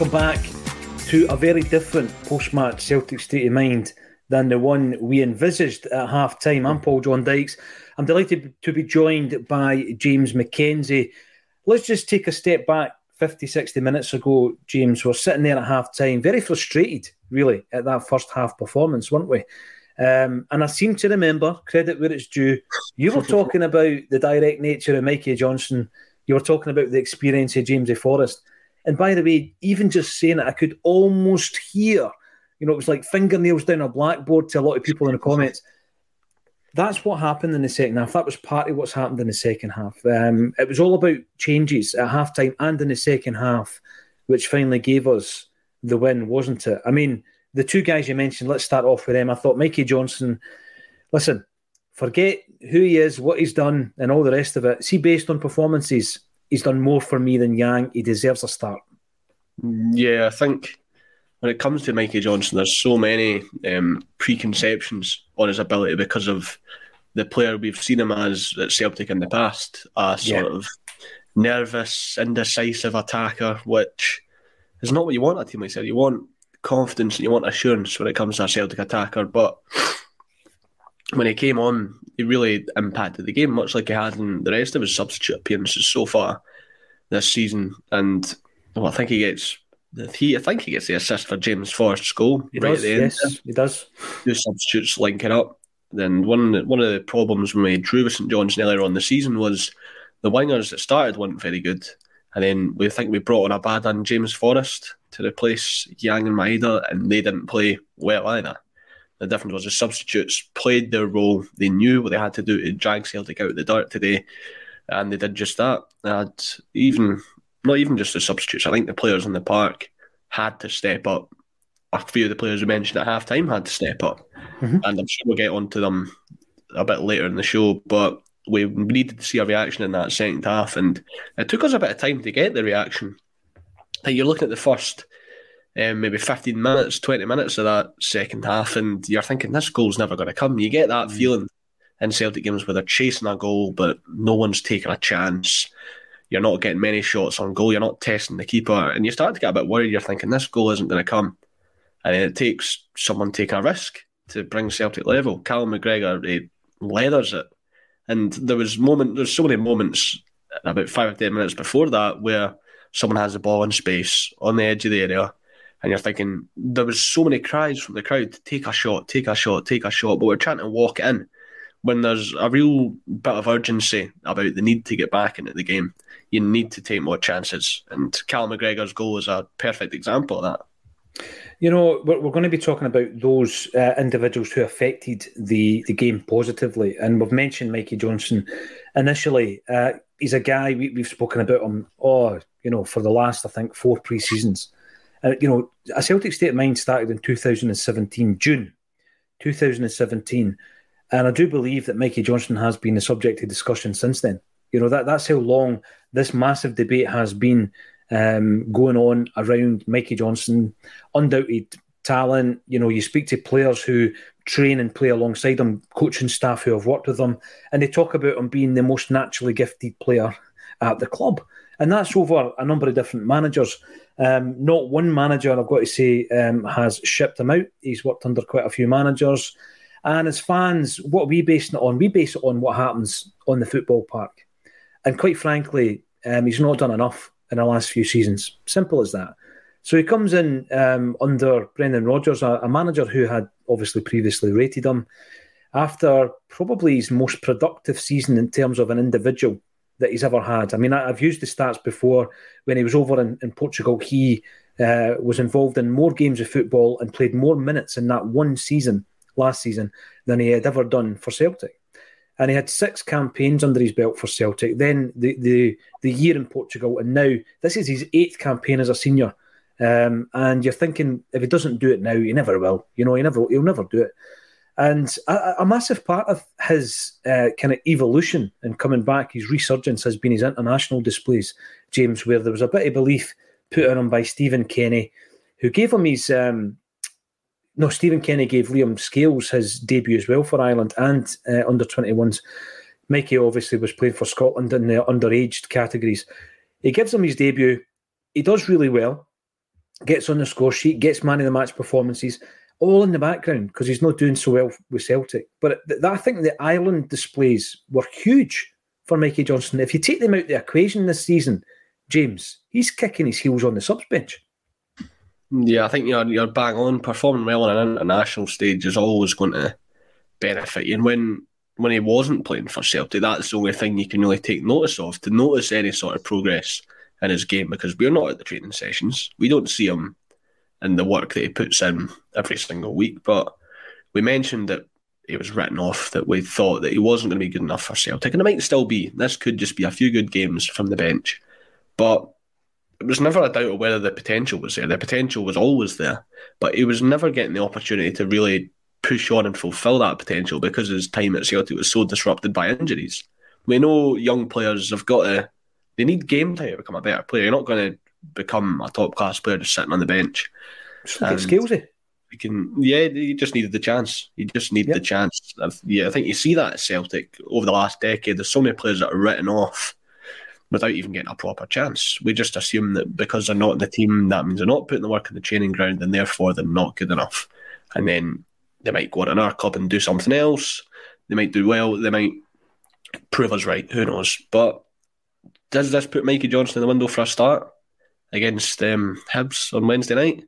Welcome back to a very different post match Celtic state of mind than the one we envisaged at half time. I'm Paul John Dykes. I'm delighted to be joined by James McKenzie. Let's just take a step back 50, 60 minutes ago, James. We're sitting there at half time, very frustrated, really, at that first half performance, weren't we? Um, and I seem to remember, credit where it's due, you were talking about the direct nature of Mikey Johnston. You were talking about the experience of James Jamesy Forrest. And by the way, even just saying it, I could almost hear, you know, it was like fingernails down a blackboard to a lot of people in the comments. That's what happened in the second half. That was partly what's happened in the second half. Um, it was all about changes at halftime and in the second half, which finally gave us the win, wasn't it? I mean, the two guys you mentioned, let's start off with them. I thought Mikey Johnston, listen, forget who he is, what he's done, and all the rest of it. See, based on performances, he's done more for me than Yang. He deserves a start. Yeah, I think when it comes to Mikey Johnston, there's so many um, preconceptions on his ability because of the player we've seen him as at Celtic in the past, a sort yeah. of nervous, indecisive attacker, which is not what you want a team like that. You want confidence and you want assurance when it comes to a Celtic attacker, but when he came on, he really impacted the game, much like he had in the rest of his substitute appearances so far this season. And well, I think he gets he I think he gets the assist for James Forrest's goal he right does, at the end. Yes, he does. Two substitutes linking up. Then one one of the problems when we drew with St John's earlier on the season was the wingers that started weren't very good. And then we think we brought on Abada James Forrest to replace Yang and Maeda, and they didn't play well either. The difference was the substitutes played their role. They knew what they had to do to drag Celtic out of the dirt today, and they did just that. And even not even just the substitutes. I think the players in the park had to step up. A few of the players we mentioned at half time had to step up, mm-hmm. and I'm sure we'll get onto them a bit later in the show. But we needed to see a reaction in that second half, and it took us a bit of time to get the reaction. Like you're looking at the first um, maybe 15 minutes, 20 minutes of that second half, and you're thinking this goal's never going to come. You get that mm. feeling in Celtic games where they're chasing a goal, but no one's taking a chance. You're not getting many shots on goal. You're not testing the keeper, and you start to get a bit worried. You're thinking this goal isn't going to come, and then it takes someone taking a risk to bring Celtic level. Callum McGregor he leathers it, and there was moment. There's so many moments about five or ten minutes before that where someone has the ball in space on the edge of the area and you're thinking there was so many cries from the crowd take a shot take a shot take a shot but we're trying to walk in when there's a real bit of urgency about the need to get back into the game you need to take more chances and Cal McGregor's goal is a perfect example of that you know, we're, we're going to be talking about those uh, individuals who affected the, the game positively. And we've mentioned Mikey Johnston initially. Uh, he's a guy we, have spoken about him, oh, you know, for the last, I think, four pre seasons. Uh, you know, a Celtic state of mind started in 2017, June 2017. And I do believe that Mikey Johnston has been the subject of discussion since then. You know, that that's how long this massive debate has been um, going on around Mikey Johnston. Undoubted talent. You know, you speak to players who train and play alongside him, coaching staff who have worked with him, and they talk about him being the most naturally gifted player at the club. And that's over a number of different managers. Um, not one manager, I've got to say, um, has shipped him out. He's worked under quite a few managers. And as fans, what are we base it on? We base it on what happens on the football park. And quite frankly, um, he's not done enough in the last few seasons. Simple as that. So he comes in um, under Brendan Rodgers, a, a, manager who had obviously previously rated him. After probably his most productive season in terms of an individual that he's ever had. I mean, I, have used the stats before. When he was over in, in Portugal, he uh, was involved in more games of football and played more minutes in that one season last season than he had ever done for Celtic. And he had six campaigns under his belt for Celtic. Then the the, the year in Portugal, and now this is his eighth campaign as a senior Um, and you're thinking if he doesn't do it now, he never will. You know, he never he'll never do it. And a, a massive part of his uh, kind of evolution and coming back, his resurgence has been his international displays, James, where there was a bit of belief put on him by Stephen Kenny, who gave him his. Um, no, Stephen Kenny gave Liam Scales his debut as well for Ireland and uh, under 21s. Mikey obviously was playing for Scotland in the underaged categories. He gives him his debut. He does really well, gets on the score sheet, gets man of the match performances, all in the background because he's not doing so well with Celtic. But th- I think the Ireland displays were huge for Mikey Johnston. If you take them out the equation this season, James, he's kicking his heels on the subs bench. Yeah, I think you're you're bang on. Performing well on an international stage is always going to benefit you. And when when he wasn't playing for Celtic, that's the only thing you can really take notice of to notice any sort of progress in his game because we're not at the training sessions. We don't see him in the work that he puts in every single week. But we mentioned that he was written off, that we thought that he wasn't going to be good enough for Celtic, and it might still be. This could just be a few good games from the bench, but it was never a doubt of whether the potential was there. The potential was always there, but he was never getting the opportunity to really push on and fulfil that potential because his time at Celtic was so disrupted by injuries. We know young players have got to, they need game time to become a better player. You're not going to become a top class player just sitting on the bench. Look at Scalesy. Eh? We can, yeah, you just needed the chance. You just need yep. the chance. Yeah, I think you see that at Celtic over the last decade. There's so many players that are written off without even getting a proper chance. We just assume that because they're not in the team, that means they're not putting the work in the training ground, and therefore they're not good enough. And then they might go on another club and do something else. They might do well. They might prove us right. Who knows? But does this put Mikey Johnston in the window for a start against um, Hibs on Wednesday night?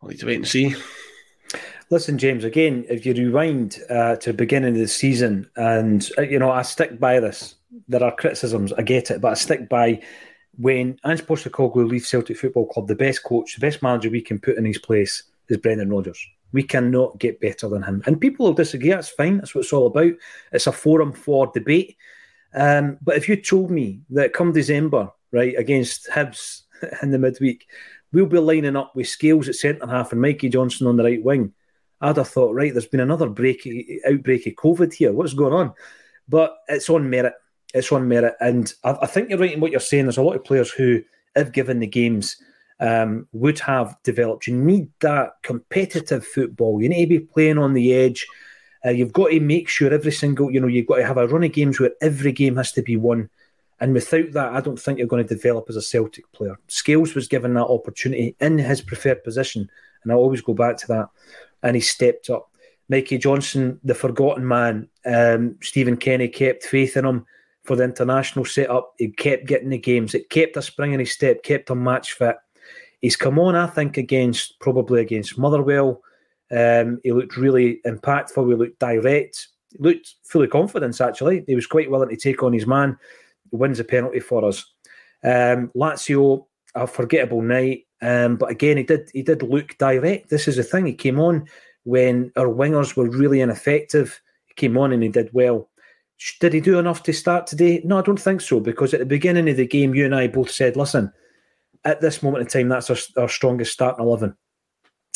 We'll need to wait and see. Listen, James. Again, if you rewind uh, to the beginning of the season, and uh, you know, I stick by this. There are criticisms. I get it, but I stick by when Ange Postecoglou leaves Celtic Football Club. The best coach, the best manager we can put in his place is Brendan Rodgers. We cannot get better than him. And people will disagree. That's fine. That's what it's all about. It's a forum for debate. Um, but if you told me that come December, right, against Hibs in the midweek, we'll be lining up with Scales at centre half and Mikey Johnston on the right wing. I'd have thought, right, there's been another break outbreak of COVID here. What's going on? But it's on merit. It's on merit. And I, I think you're right in what you're saying. There's a lot of players who, if given the games, um, would have developed. You need that competitive football. You need to be playing on the edge. Uh, you've got to make sure every single, you know, you've got to have a run of games where every game has to be won. And without that, I don't think you're going to develop as a Celtic player. Scales was given that opportunity in his preferred position, and I always go back to that. And he stepped up. Mikey Johnston, the forgotten man, um, Stephen Kenny kept faith in him for the international setup. He kept getting the games. It kept a spring in his step, kept him match fit. He's come on, I think, against probably against Motherwell. Um, he looked really impactful. He looked direct. He looked full of confidence. Actually, he was quite willing to take on his man wins a penalty for us. Um, Lazio, a forgettable night, um, but again, he did he did look direct. This is the thing. He came on when our wingers were really ineffective. He came on and he did well. Did he do enough to start today? No, I don't think so. Because at the beginning of the game, you and I both said, "Listen, at this moment in time, that's our, our strongest starting eleven."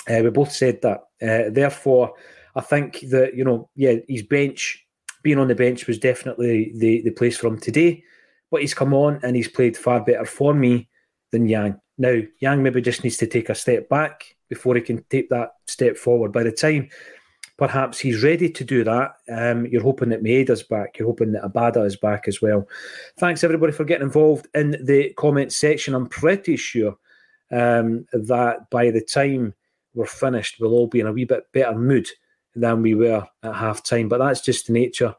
Uh, we both said that. Uh, therefore, I think that you know, yeah, his bench being on the bench was definitely the the place for him today but he's come on and he's played far better for me than Yang. Now, Yang maybe just needs to take a step back before he can take that step forward. By the time perhaps he's ready to do that, um, you're hoping that Maeda's back. You're hoping that Abada is back as well. Thanks, everybody, for getting involved in the comment section. I'm pretty sure um, that by the time we're finished, we'll all be in a wee bit better mood than we were at half time. But that's just the nature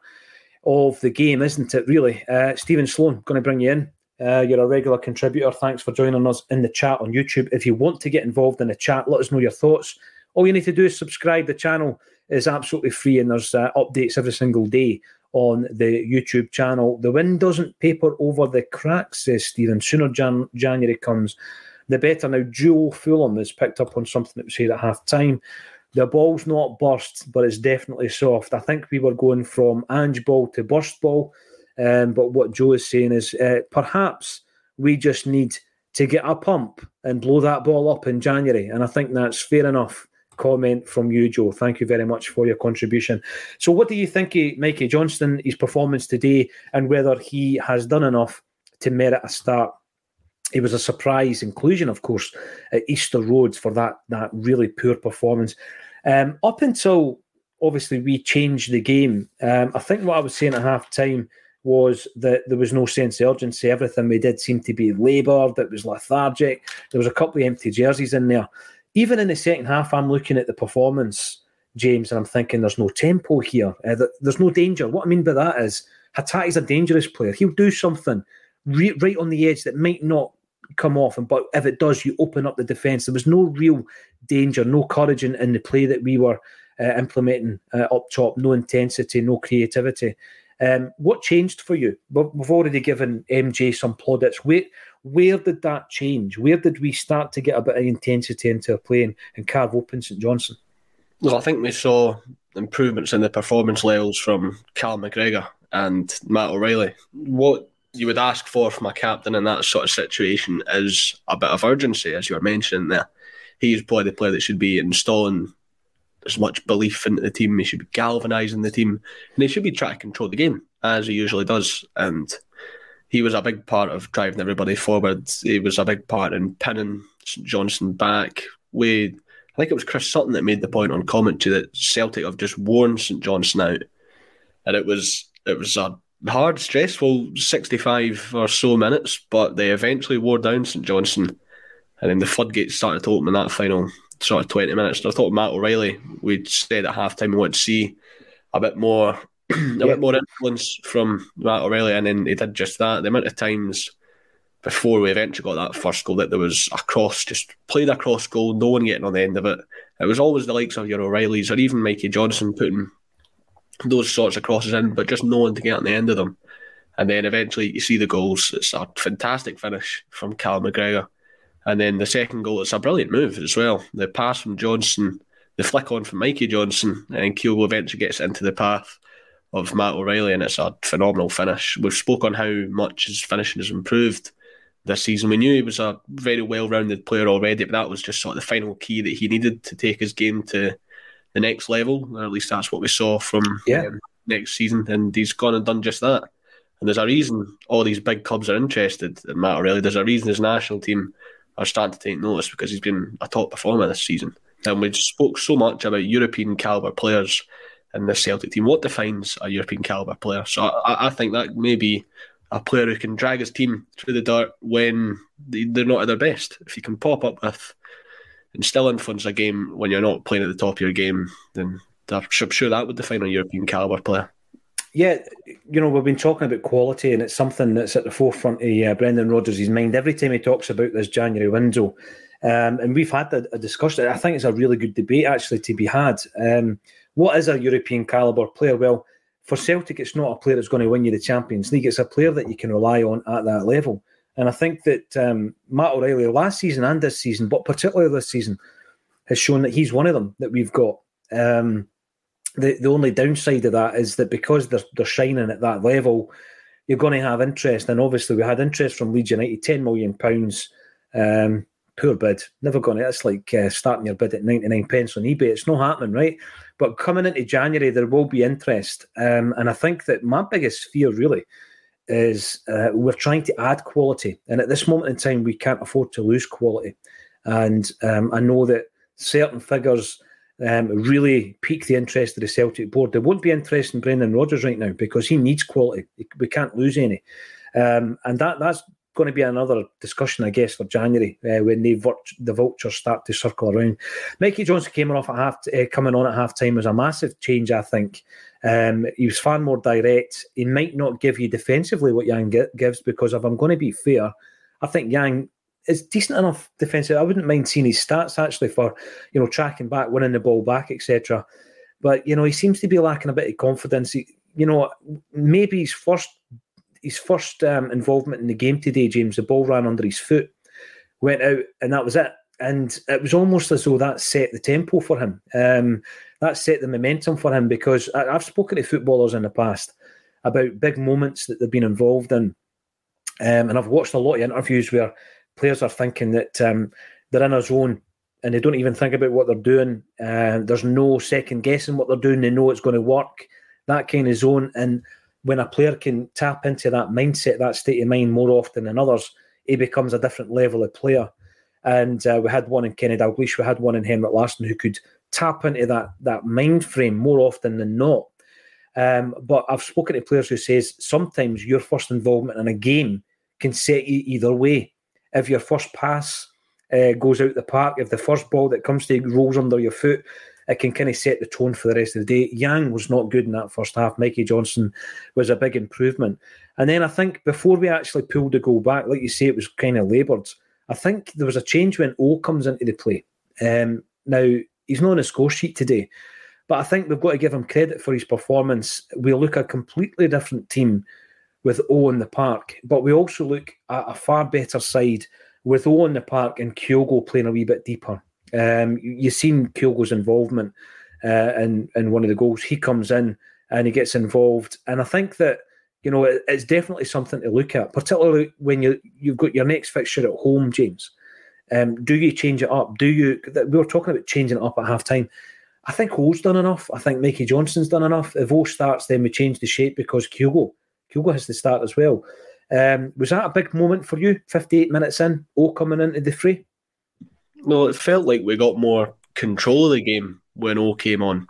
of the game, isn't it, really? Uh, Stephen Sloan, going to bring you in. Uh, you're a regular contributor. Thanks for joining us in the chat on YouTube. If you want to get involved in the chat, let us know your thoughts. All you need to do is subscribe. The channel is absolutely free and there's uh, updates every single day on the YouTube channel. The wind doesn't paper over the cracks, says Stephen. Sooner Jan- January comes, the better. Now, Joe Fulham has picked up on something that was said at half time the ball's not burst, but it's definitely soft. I think we were going from Ange ball to burst ball. Um, but what Joe is saying is uh, perhaps we just need to get a pump and blow that ball up in January. And I think that's fair enough comment from you, Joe. Thank you very much for your contribution. So, what do you think of Mikey Johnston, his performance today, and whether he has done enough to merit a start? It was a surprise inclusion, of course, at Easter Roads for that that really poor performance. Um, up until obviously we changed the game, um, I think what I was saying at half time was that there was no sense of urgency. Everything we did seemed to be laboured. It was lethargic. There was a couple of empty jerseys in there even in the second half, I'm looking at the performance, James, and I'm thinking there's no tempo here. Uh, there's no danger. What I mean by that is Hatate's a dangerous player. He'll do something right on the edge that might not come off, and but if it does, you open up the defence. There was no real danger, no courage in, in the play that we were uh, implementing uh, up top. No intensity, no creativity. Um, what changed for you? We've already given MJ some plaudits. Where, where did that change? Where did we start to get a bit of intensity into our playing and carve open St Johnstone? Well, I think we saw improvements in the performance levels from Cal McGregor and Matt O'Riley. What you would ask for from a captain in that sort of situation is a bit of urgency, as you were mentioning there. He's probably the player that should be installing as much belief into the team. He should be galvanising the team, and he should be trying to control the game as he usually does. And he was a big part of driving everybody forward. He was a big part in pinning St Johnstone back. We, I think it was Chris Sutton that made the point on commentary that Celtic have just worn St Johnstone out, and it was it was a hard, stressful sixty-five or so minutes, but they eventually wore down St Johnstone, and then the floodgates started to open in that final sort of twenty minutes. And I thought Matt O'Riley, we'd said at halftime we wanted to see a bit more a yeah. bit more influence from Matt O'Riley. and then he did just that. The amount of times before we eventually got that first goal that there was a cross, just played a cross goal, no one getting on the end of it. It was always the likes of your O'Rileys or even Mikey Johnston putting those sorts of crosses in, but just no one to get on the end of them. And then eventually you see the goals. It's a fantastic finish from Cal McGregor. And then the second goal, it's a brilliant move as well. The pass from Johnston, the flick on from Mikey Johnston, and Kyogo eventually gets into the path of Matt O'Riley, and it's a phenomenal finish. We've spoken how much his finishing has improved this season. We knew he was a very well rounded player already, but that was just sort of the final key that he needed to take his game to the next level, or at least that's what we saw from yeah. um, next season. And he's gone and done just that. And there's a reason all these big clubs are interested in Matt O'Riley. There's a reason his national team are starting to take notice because he's been a top performer this season. And we spoke so much about European caliber players in the Celtic team. What defines a European caliber player? So I, I think that may be a player who can drag his team through the dirt when they're not at their best. If you can pop up with and still influence a game when you're not playing at the top of your game, then I'm sure that would define a European caliber player. Yeah, you know, we've been talking about quality, and it's something that's at the forefront of uh, Brendan Rodgers' mind every time he talks about this January window. Um, and we've had a, a, discussion. I think it's a really good debate actually to be had. Um, what is a European caliber player? Well, for Celtic, it's not a player that's going to win you the Champions League. It's a player that you can rely on at that level. And I think that um, Matt O'Riley last season and this season, but particularly this season, has shown that he's one of them that we've got. Um, the the only downside of that is that because they're they're shining at that level, you're going to have interest. And obviously, we had interest from Leeds United, ten million pounds. Um, poor bid. Never going to. It's like uh, starting your bid at ninety nine pence on eBay. It's not happening, right? But coming into January, there will be interest. Um, and I think that my biggest fear really is uh, we're trying to add quality. And at this moment in time, we can't afford to lose quality. And um, I know that certain figures um, really pique the interest of the Celtic board. They won't be interested in Brendan Rodgers right now because he needs quality. We can't lose any. Um, and that that's going to be another discussion, I guess, for January uh, when the, the vultures start to circle around. Mikey Johnston came off at half, uh, coming on at half time was a massive change, I think. Um, he was far more direct. He might not give you defensively what Yang gives because if I'm going to be fair, I think Yang is decent enough defensive. I wouldn't mind seeing his stats actually for you know tracking back, winning the ball back, etc. But you know he seems to be lacking a bit of confidence. He, you know maybe his first his first um, involvement in the game today, James, the ball ran under his foot, went out, and that was it. And it was almost as though that set the tempo for him. Um, that set the momentum for him because I, have spoken to footballers in the past about big moments that they've been involved in. Um, and I've watched a lot of interviews where players are thinking that um, they're in a zone and they don't even think about what they're doing. Uh, there's no second guessing what they're doing. They know it's going to work. That kind of zone. And when a player can tap into that mindset, that state of mind more often than others, he becomes a different level of player. And uh, we had one in Kenny Dalglish, we had one in Henrik Larsson who could tap into that that mind frame more often than not. Um, but I've spoken to players who says sometimes your first involvement in a game can set you either way. If your first pass uh, goes out the park, if the first ball that comes to you rolls under your foot, it can kind of set the tone for the rest of the day. Yang was not good in that first half. Mikey Johnston was a big improvement. And then I think before we actually pulled the goal back, like you say, it was kind of laboured. I think there was a change when O comes into the play. Um, now, he's not on the score sheet today, but I think we've got to give him credit for his performance. We look a completely different team with O in the park, but we also look at a far better side with O in the park and Kyogo playing a wee bit deeper. Um, you've seen Kyogo's involvement uh, in, in one of the goals. He comes in and he gets involved. And I think that, you know, it, it's definitely something to look at, particularly when you, you've got your next fixture at home, James. Um, do you change it up? Do you? We were talking about changing it up at half time. I think O's done enough. I think Mikey Johnston's done enough. If O starts, then we change the shape because Kyogo, Kyogo has to start as well. Um, was that a big moment for you? 58 minutes in, O coming into the free. No, it felt like we got more control of the game when O came on.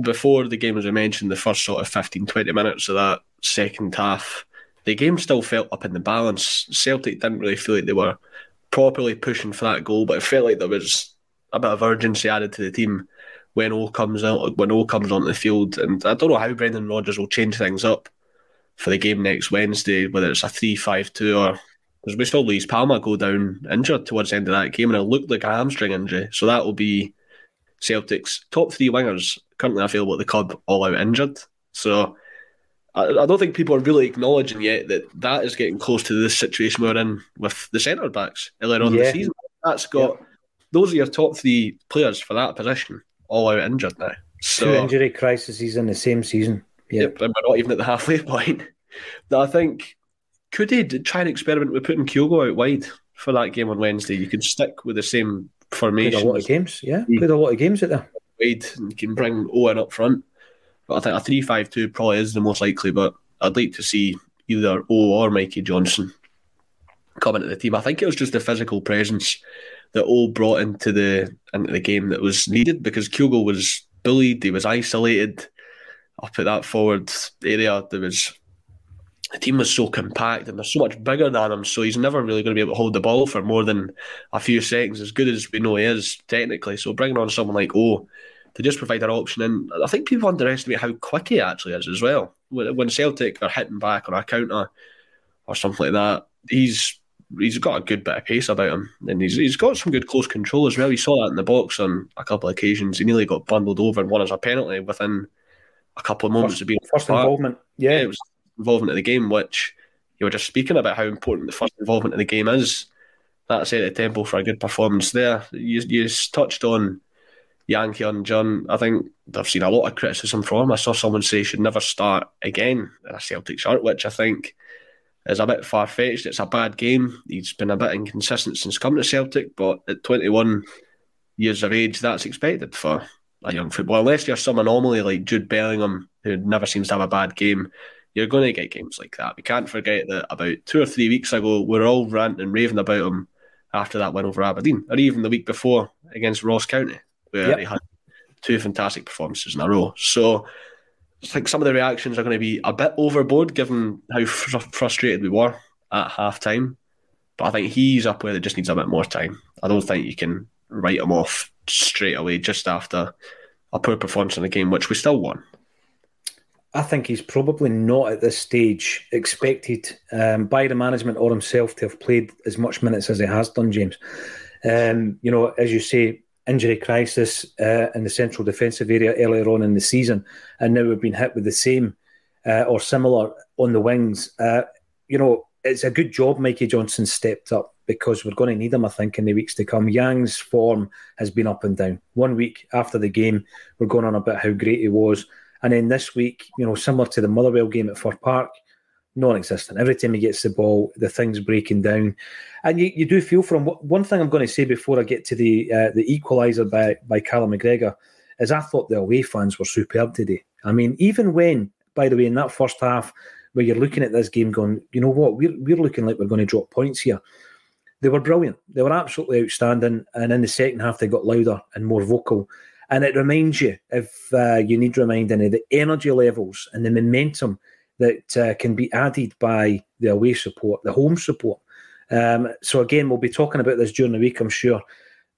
Before the game, as I mentioned, the first sort of 15, 20 minutes of that second half, the game still felt up in the balance. Celtic didn't really feel like they were properly pushing for that goal, but it felt like there was a bit of urgency added to the team when O comes out when O comes onto the field. And I don't know how Brendan Rodgers will change things up for the game next Wednesday, whether it's a three-five-two or because we saw Luis Palma go down injured towards the end of that game, and it looked like a hamstring injury. So that will be Celtic's top three wingers currently available at the club all out injured. So I, I don't think people are really acknowledging yet that that is getting close to this situation we're in with the centre backs earlier on yeah. the season. That's got yeah. those are your top three players for that position all out injured now. So, Two injury crises in the same season. Yep. yep, and we're not even at the halfway point. That I think could he try and experiment with putting Kyogo out wide for that game on Wednesday? You could stick with the same formation. Played a lot of games, yeah. Played a lot of games at there. Wide, and you can bring Owen up front. But I think a three-five-two probably is the most likely. But I'd like to see either O or Mikey Johnston come into the team. I think it was just the physical presence that O brought into the into the game that was needed because Kyogo was bullied. He was isolated up at that forward area. There was the team was so compact and they're so much bigger than him, so he's never really going to be able to hold the ball for more than a few seconds, as good as we know he is technically. So bringing on someone like O to just provide an option, and I think people underestimate how quick he actually is as well. When Celtic are hitting back on a counter or something like that, he's he's got a good bit of pace about him, and he's he's got some good close control as well. You saw that in the box on a couple of occasions. He nearly got bundled over and won as a penalty within a couple of moments first, of being first involvement. Yeah. yeah, it was involvement in the game, which you were just speaking about how important the first involvement in the game is. That set the tempo for a good performance there. You, you touched on Yang Hyun-jun. I think I've seen a lot of criticism from him. I saw someone say he should never start again in a Celtic shirt, which I think is a bit far fetched. It's a bad game. He's been a bit inconsistent since coming to Celtic, but at 21 years of age, that's expected for a young footballer. Unless you're some anomaly like Jude Bellingham, who never seems to have a bad game, you're going to get games like that. We can't forget that about two or three weeks ago, we are all ranting and raving about him after that win over Aberdeen, or even the week before against Ross County, where yep. he had two fantastic performances in a row. So I think some of the reactions are going to be a bit overboard given how fr- frustrated we were at half time. But I think he's up where it just needs a bit more time. I don't think you can write him off straight away just after a poor performance in the game, which we still won. I think he's probably not at this stage expected um, by the management or himself to have played as much minutes as he has done, James. Um, you know, as you say, injury crisis uh, in the central defensive area earlier on in the season, and now we've been hit with the same uh, or similar on the wings. Uh, you know, it's a good job Mikey Johnston stepped up because we're going to need him, I think, in the weeks to come. Yang's form has been up and down. One week after the game, we're going on about how great he was. And then this week, you know, similar to the Motherwell game at Fir Park, non-existent. Every time he gets the ball, the thing's breaking down, and you, you do feel for him. One thing I'm going to say before I get to the uh, the equaliser by by Callum McGregor is I thought the away fans were superb today. I mean, even when, by the way, in that first half where you're looking at this game, going, you know what, we're we're looking like we're going to drop points here. They were brilliant. They were absolutely outstanding. And in the second half, they got louder and more vocal. And it reminds you, if uh, you need reminding, of the energy levels and the momentum that uh, can be added by the away support, the home support. Um, so again, we'll be talking about this during the week. I'm sure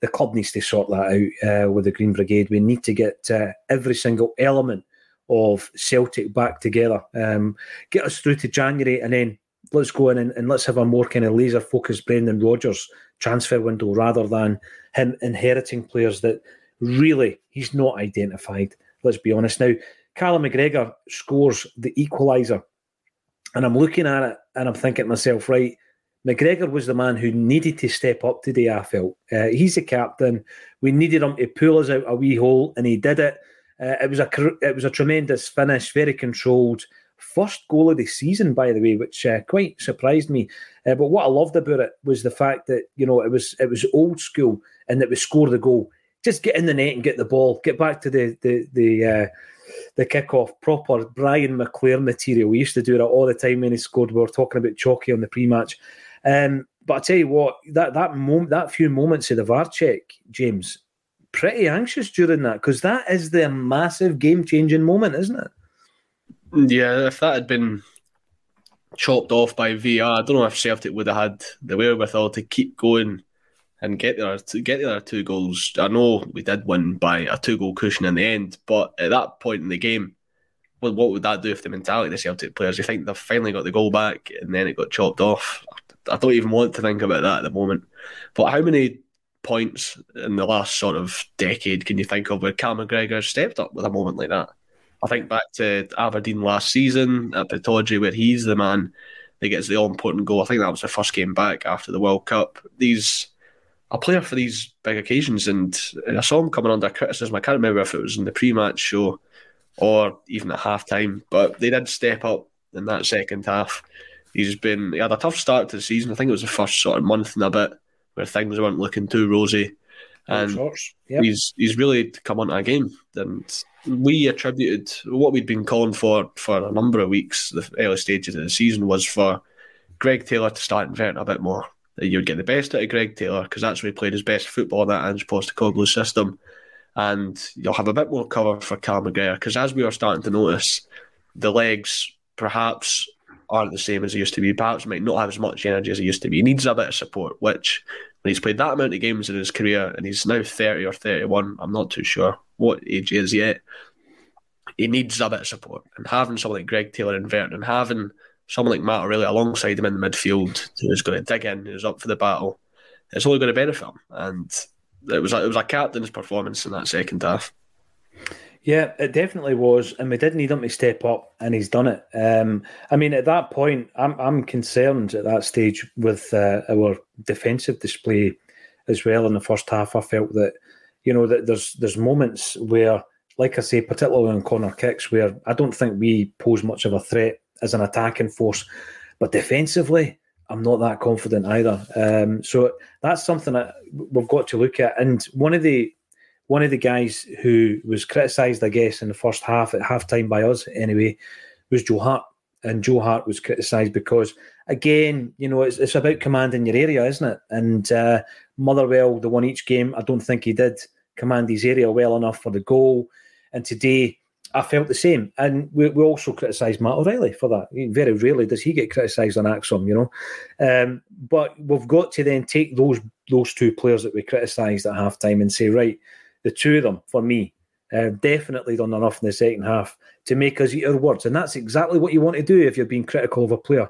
the club needs to sort that out uh, with the Green Brigade. We need to get uh, every single element of Celtic back together, um, get us through to January, and then let's go in and, and let's have a more kind of laser focused Brendan Rodgers transfer window rather than him inheriting players that really he's not identified. Let's be honest now. Callum McGregor scores the equaliser. And I'm looking at it and I'm thinking to myself, right, McGregor was the man who needed to step up today, I felt. Uh, he's the captain. We needed him to pull us out a wee hole, and he did it. Uh, it was a it was a tremendous finish, very controlled. First goal of the season, by the way, which uh, quite surprised me. Uh, but what I loved about it was the fact that you know it was it was old school, and that we scored the goal. Just get in the net and get the ball. Get back to the the the uh, the kickoff, proper Brian McClair material. We used to do it all the time when he scored. We were talking about Chalky on the pre-match. Um, but I tell you what, that that moment, that few moments of the VAR check, James, pretty anxious during that because that is the massive game-changing moment, isn't it? Yeah, if that had been chopped off by VR, I don't know if Celtic would have had the wherewithal to keep going and get to get the other two goals. I know we did win by a two goal cushion in the end, but at that point in the game, what, what would that do if the mentality of the Celtic players? You think they've finally got the goal back and then it got chopped off? I don't even want to think about that at the moment. But how many points in the last sort of decade can you think of where Cal McGregor stepped up with a moment like that? I think back to Aberdeen last season at Pittodrie, where he's the man that gets the all important goal. I think that was the first game back after the World Cup. These a player for these big occasions, and I saw him coming under criticism. I can't remember if it was in the pre-match show or even at half-time, but they did step up in that second half. He's been he had a tough start to the season. I think it was the first sort of month and a bit where things weren't looking too rosy, and yep. he's he's really come onto a game. And we attributed what we'd been calling for for a number of weeks, the early stages of the season, was for Greg Taylor to start inverting a bit more you would get the best out of Greg Taylor because that's where he played his best football in that Ange Postecoglou system. And you'll have a bit more cover for Cal McGregor because as we are starting to notice, the legs perhaps aren't the same as he used to be. Perhaps might not have as much energy as he used to be. He needs a bit of support, which when he's played that amount of games in his career and he's now 30 or 31, I'm not too sure what age he is yet. He needs a bit of support. And having someone like Greg Taylor inverting and having someone like Matt really alongside him in the midfield who's going to dig in, who's up for the battle, it's only going to benefit him. And it was a, it was a captain's performance in that second half. Yeah, it definitely was, and we did need him to step up, and he's done it. Um, I mean, at that point, I'm I'm concerned at that stage with uh, our defensive display as well in the first half. I felt that you know that there's there's moments where, like I say, particularly on corner kicks, where I don't think we pose much of a threat as an attacking force. But defensively, I'm not that confident either. Um, so that's something that we've got to look at. And one of the one of the guys who was criticised, I guess, in the first half at half time by us anyway, was Joe Hart. And Joe Hart was criticised because, again, you know, it's, it's about commanding your area, isn't it? And uh, Motherwell, the one each game, I don't think he did command his area well enough for the goal. And today, I felt the same. And we, we also criticised Matt O'Riley for that. Very rarely does he get criticised on ACSOM, you know. Um, but we've got to then take those those two players that we criticised at half time and say, right, the two of them, for me, uh, definitely done enough in the second half to make us eat our words. And that's exactly what you want to do if you're being critical of a player.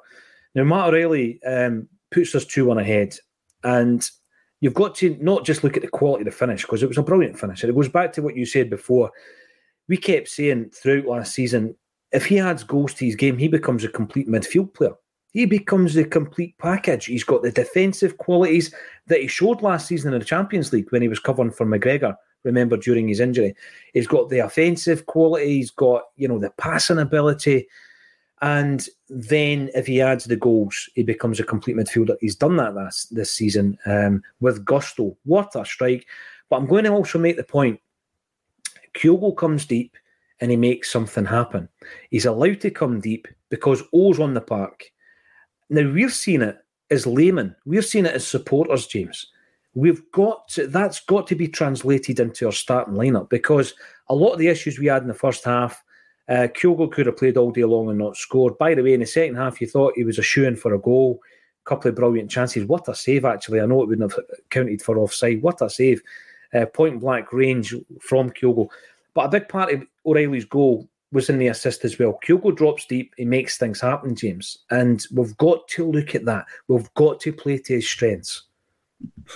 Now, Matt O'Riley um, puts us 2 1 ahead. And you've got to not just look at the quality of the finish, because it was a brilliant finish. And it goes back to what you said before we kept saying throughout last season, if he adds goals to his game, he becomes a complete midfield player. He becomes the complete package. He's got the defensive qualities that he showed last season in the Champions League when he was covering for McGregor. Remember during his injury, he's got the offensive quality. He's got you know the passing ability, And then if he adds the goals, he becomes a complete midfielder. He's done that this, this season um, with gusto. What a strike. But I'm going to also make the point Kyogo comes deep and he makes something happen. He's allowed to come deep because O's on the park. Now, we've seen it as laymen, we've seen it as supporters, James. We've got to, that's got to be translated into our starting lineup because a lot of the issues we had in the first half, uh, Kyogo could have played all day long and not scored. By the way, in the second half, you thought he was a shoe in for a goal. A couple of brilliant chances. What a save, actually. I know it wouldn't have counted for offside. What a save. Uh, point blank range from Kyogo. But a big part of O'Riley's goal was in the assist as well. Kyogo drops deep, he makes things happen, James. And we've got to look at that. We've got to play to his strengths.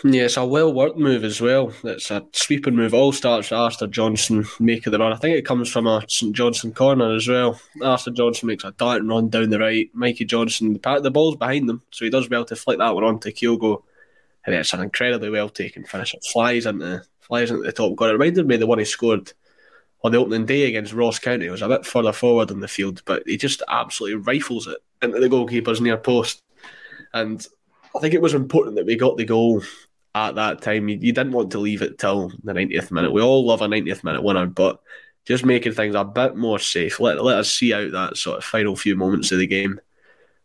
Yeah, it's a well worked move as well. It's a sweeping move. All starts with Alistair Johnston making the run. I think it comes from a St Johnstone corner as well. Alistair Johnston makes a darting run down the right. Mikey Johnston, the, the ball's behind them, so he does well to flick that one on to Kyogo. And it's an incredibly well taken finish. It flies into flies into the top corner. It reminded me of the one he scored on the opening day against Ross County. It was a bit further forward in the field, but he just absolutely rifles it into the goalkeeper's near post. And I think it was important that we got the goal at that time. You, you, didn't want to leave it till the 90th minute. We all love a 90th minute winner, but just making things a bit more safe. Let, let us see out that sort of final few moments of the game.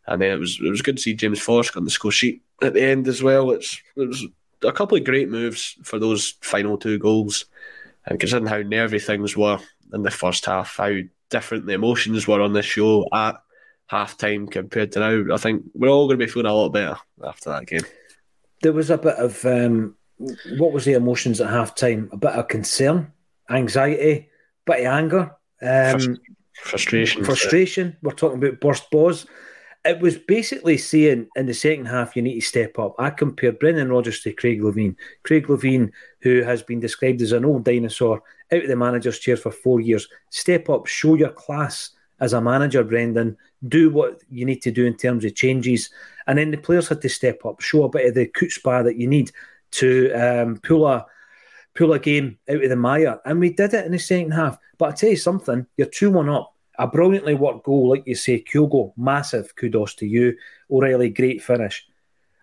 And then it was it was good to see James Forrest on the score sheet at the end as well. It's it was a couple of great moves for those final two goals. And considering how nervy things were in the first half, how different the emotions were on this show at half time compared to now, I think we're all going to be feeling a lot better after that game. There was a bit of um, what was the emotions at half time? A bit of concern, anxiety, bit of anger, um, frustration. Frustration. We're talking about burst balls. It was basically saying in the second half you need to step up. I compared Brendan Rodgers to Craig Levein. Craig Levein, who has been described as an old dinosaur, out of the manager's chair for four years. Step up, show your class as a manager, Brendan. Do what you need to do in terms of changes. And then the players had to step up, show a bit of the chutzpah that you need to um, pull a pull a game out of the mire. And we did it in the second half. But I tell you something, you're 2 1 up. A brilliantly worked goal, like you say, Kyogo, massive kudos to you. O'Riley, great finish.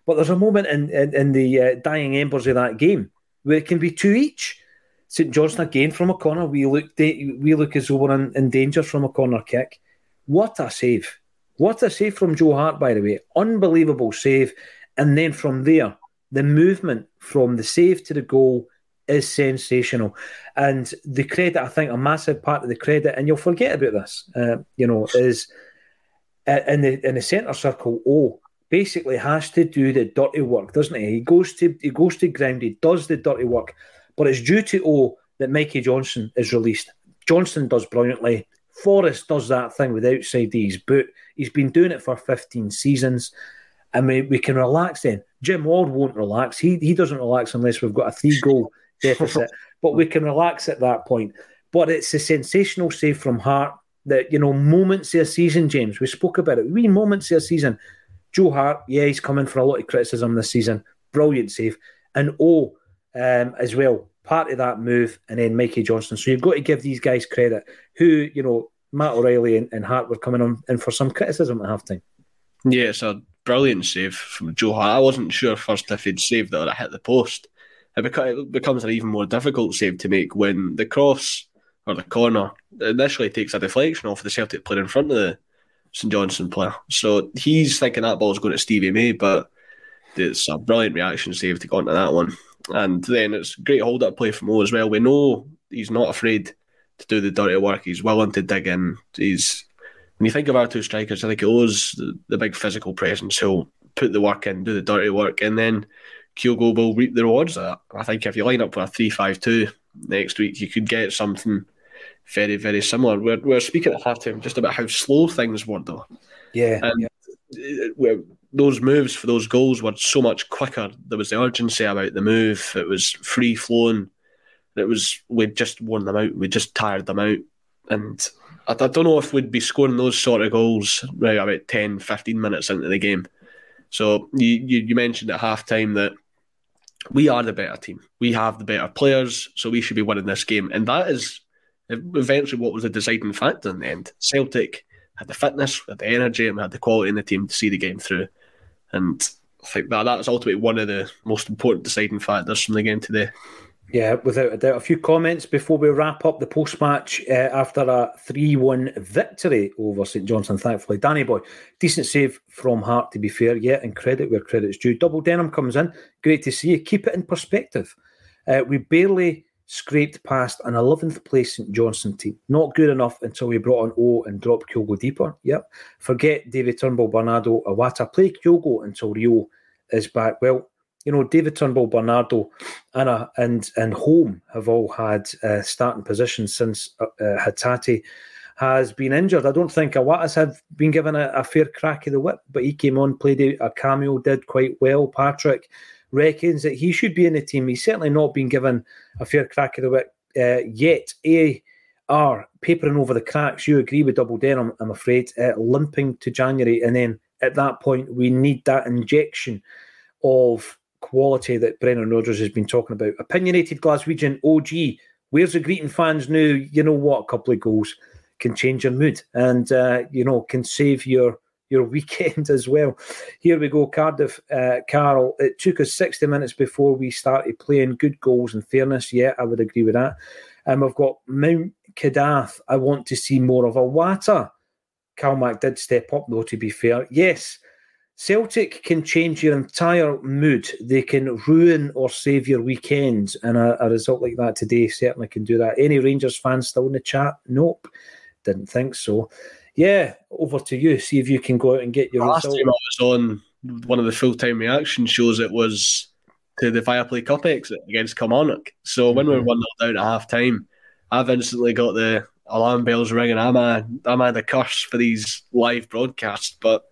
But there's a moment in, in, in the uh, dying embers of that game where it can be two each. St Johnstone again from a corner. We look we look as though we're in, in danger from a corner kick. What a save! What a save from Joe Hart, by the way. Unbelievable save. And then from there, the movement from the save to the goal is sensational. And the credit, I think, a massive part of the credit, and you'll forget about this, uh, you know, is uh, in the in the centre circle. Oh, basically has to do the dirty work, doesn't he? He goes to he goes to ground, he does the dirty work. But it's due to O that Mikey Johnston is released. Johnston does brilliantly. Forrest does that thing with outside his boot. He's been doing it for 15 seasons. And we, we can relax then. Jim Ward won't relax. He he doesn't relax unless we've got a three goal deficit. but we can relax at that point. But it's a sensational save from Hart that, you know, moments of a season, James. We spoke about it. We moments of a season. Joe Hart, yeah, he's coming for a lot of criticism this season. Brilliant save. And O um, as well part of that move, and then Mikey Johnston. So you've got to give these guys credit. Who you know, Matt O'Riley and, and Hart were coming on in for some criticism at halftime. Yeah, it's a brilliant save from Joe Hart. I wasn't sure first if he'd saved it or hit the post. It becomes an even more difficult save to make when the cross or the corner initially takes a deflection off the Celtic player in front of the St Johnstone player. So he's thinking that ball's going to Stevie May, but it's a brilliant reaction save to go onto that one. And then it's great hold up play from Mo as well. We know he's not afraid to do the dirty work. He's willing to dig in. He's when you think of our two strikers, I think it was the, the big physical presence. who'll put the work in, do the dirty work, and then Kyogo will reap the rewards of that. I think if you line up with a three-five-two next week, you could get something very, very similar. We're, we're speaking at halftime just about how slow things were, though. Yeah. And yeah. Uh, those moves for those goals were so much quicker. There was the urgency about the move. It was free flowing. It was we'd just worn them out. We just tired them out, and I, I, don't know if we'd be scoring those sort of goals right about 10, 15 minutes into the game. So you you, you mentioned at half time that we are the better team. We have the better players, so we should be winning this game, and that is eventually what was the deciding factor in the end. Celtic had the fitness, had the energy, and had the quality in the team to see the game through. And I think that that's ultimately one of the most important deciding factors from the game today. Yeah, without a doubt. A few comments before we wrap up the post match uh, after a 3 1 victory over St Johnstone, thankfully. Danny Boy, decent save from Hart, to be fair, yeah, and credit where credit's due. Double Denham comes in. Great to see you. Keep it in perspective. Uh, we barely scraped past an 11th place St Johnstone team. Not good enough until we brought on O and dropped Kyogo deeper. Yep. Forget David Turnbull, Bernardo, Iwata. Play Kyogo until Reo is back. Well, you know, David Turnbull, Bernardo, Anna, and and Holm have all had uh, starting positions since uh, uh, Hatate has been injured. I don't think Iwata's have been given a, a, fair crack of the whip, but he came on, played a, a cameo, did quite well. Patrick reckons that he should be in the team. He's certainly not been given a fair crack of the whip uh, yet. A are papering over the cracks. You agree with Double Denham, I'm afraid, uh, limping to January, and then at that point we need that injection of quality that Brendan Rodgers has been talking about. Opinionated Glaswegian OG, where's the greeting fans now? You know what? A couple of goals can change your mood and, uh, you know, can save your your weekend as well. Here we go, Cardiff, uh, Carl. It took us 60 minutes before we started playing good goals and fairness. Yeah, I would agree with that. And um, we've got Mount Kadath. I want to see more of Iwata. Calmac did step up, though, to be fair. Yes, Celtic can change your entire mood. They can ruin or save your weekend. And a, a, result like that today certainly can do that. Any Rangers fans still in the chat? Nope. Didn't think so. Yeah, over to you. See if you can go out and get your Last result. time I was on one of the full time reaction shows, it was to the Viaplay Cup exit against Kilmarnock. So mm-hmm. when we were 1 0 down at half time, I've instantly got the alarm bells ringing. I'm a, I'm a the curse for these live broadcasts. But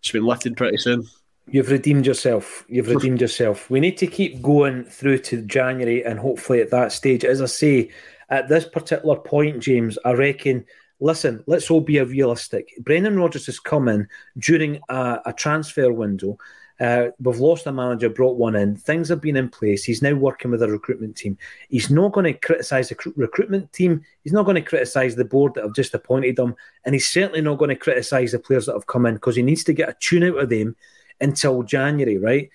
it's been lifted pretty soon. You've redeemed yourself. You've redeemed yourself. We need to keep going through to January, and hopefully at that stage, as I say, at this particular point, James, I reckon. Listen, let's all be realistic. Brendan Rodgers is coming during a, a transfer window uh, we've lost a manager, brought one in. Things have been in place. He's now working with a recruitment team. He's not going to criticise the cr- recruitment team. He's not going to criticise the board that have just appointed him. And he's certainly not going to criticise the players that have come in because he needs to get a tune out of them until January, right?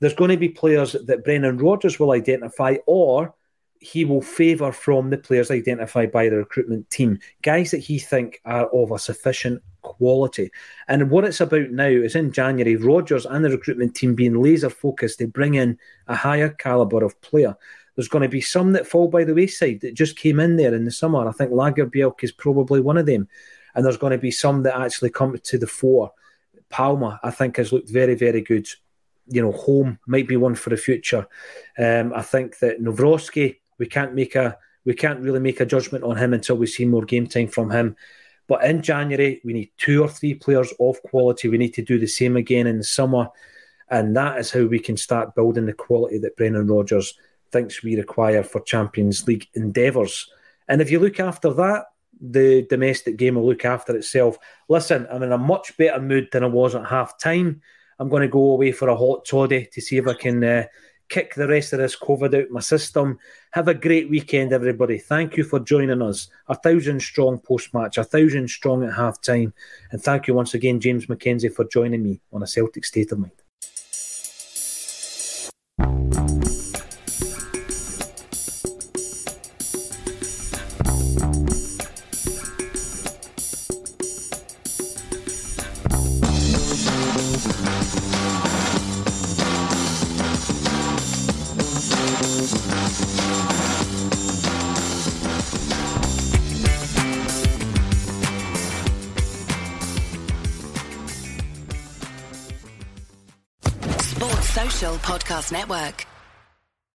There's going to be players that Brendan Rodgers will identify or he will favour from the players identified by the recruitment team, guys that he think are of a sufficient quality. And what it's about now is in January, Rodgers and the recruitment team being laser focused, they bring in a higher calibre of player. There's going to be some that fall by the wayside that just came in there in the summer. I think Lagerbielke is probably one of them. And there's going to be some that actually come to the fore. Palma, I think, has looked very, very good. You know, Holm might be one for the future. Um, I think that Nawrocki, we can't make a we can't really make a judgment on him until we see more game time from him. But in January, we need two or three players of quality. We need to do the same again in the summer. And that is how we can start building the quality that Brendan Rodgers thinks we require for Champions League endeavours. And if you look after that, the domestic game will look after itself. Listen, I'm in a much better mood than I was at half time. I'm going to go away for a hot toddy to see if I can uh, kick the rest of this COVID out my system. Have a great weekend, everybody. Thank you for joining us. A thousand strong post match, a thousand strong at half time. And thank you once again, James McKenzie, for joining me on a Celtic State of Mind. Network.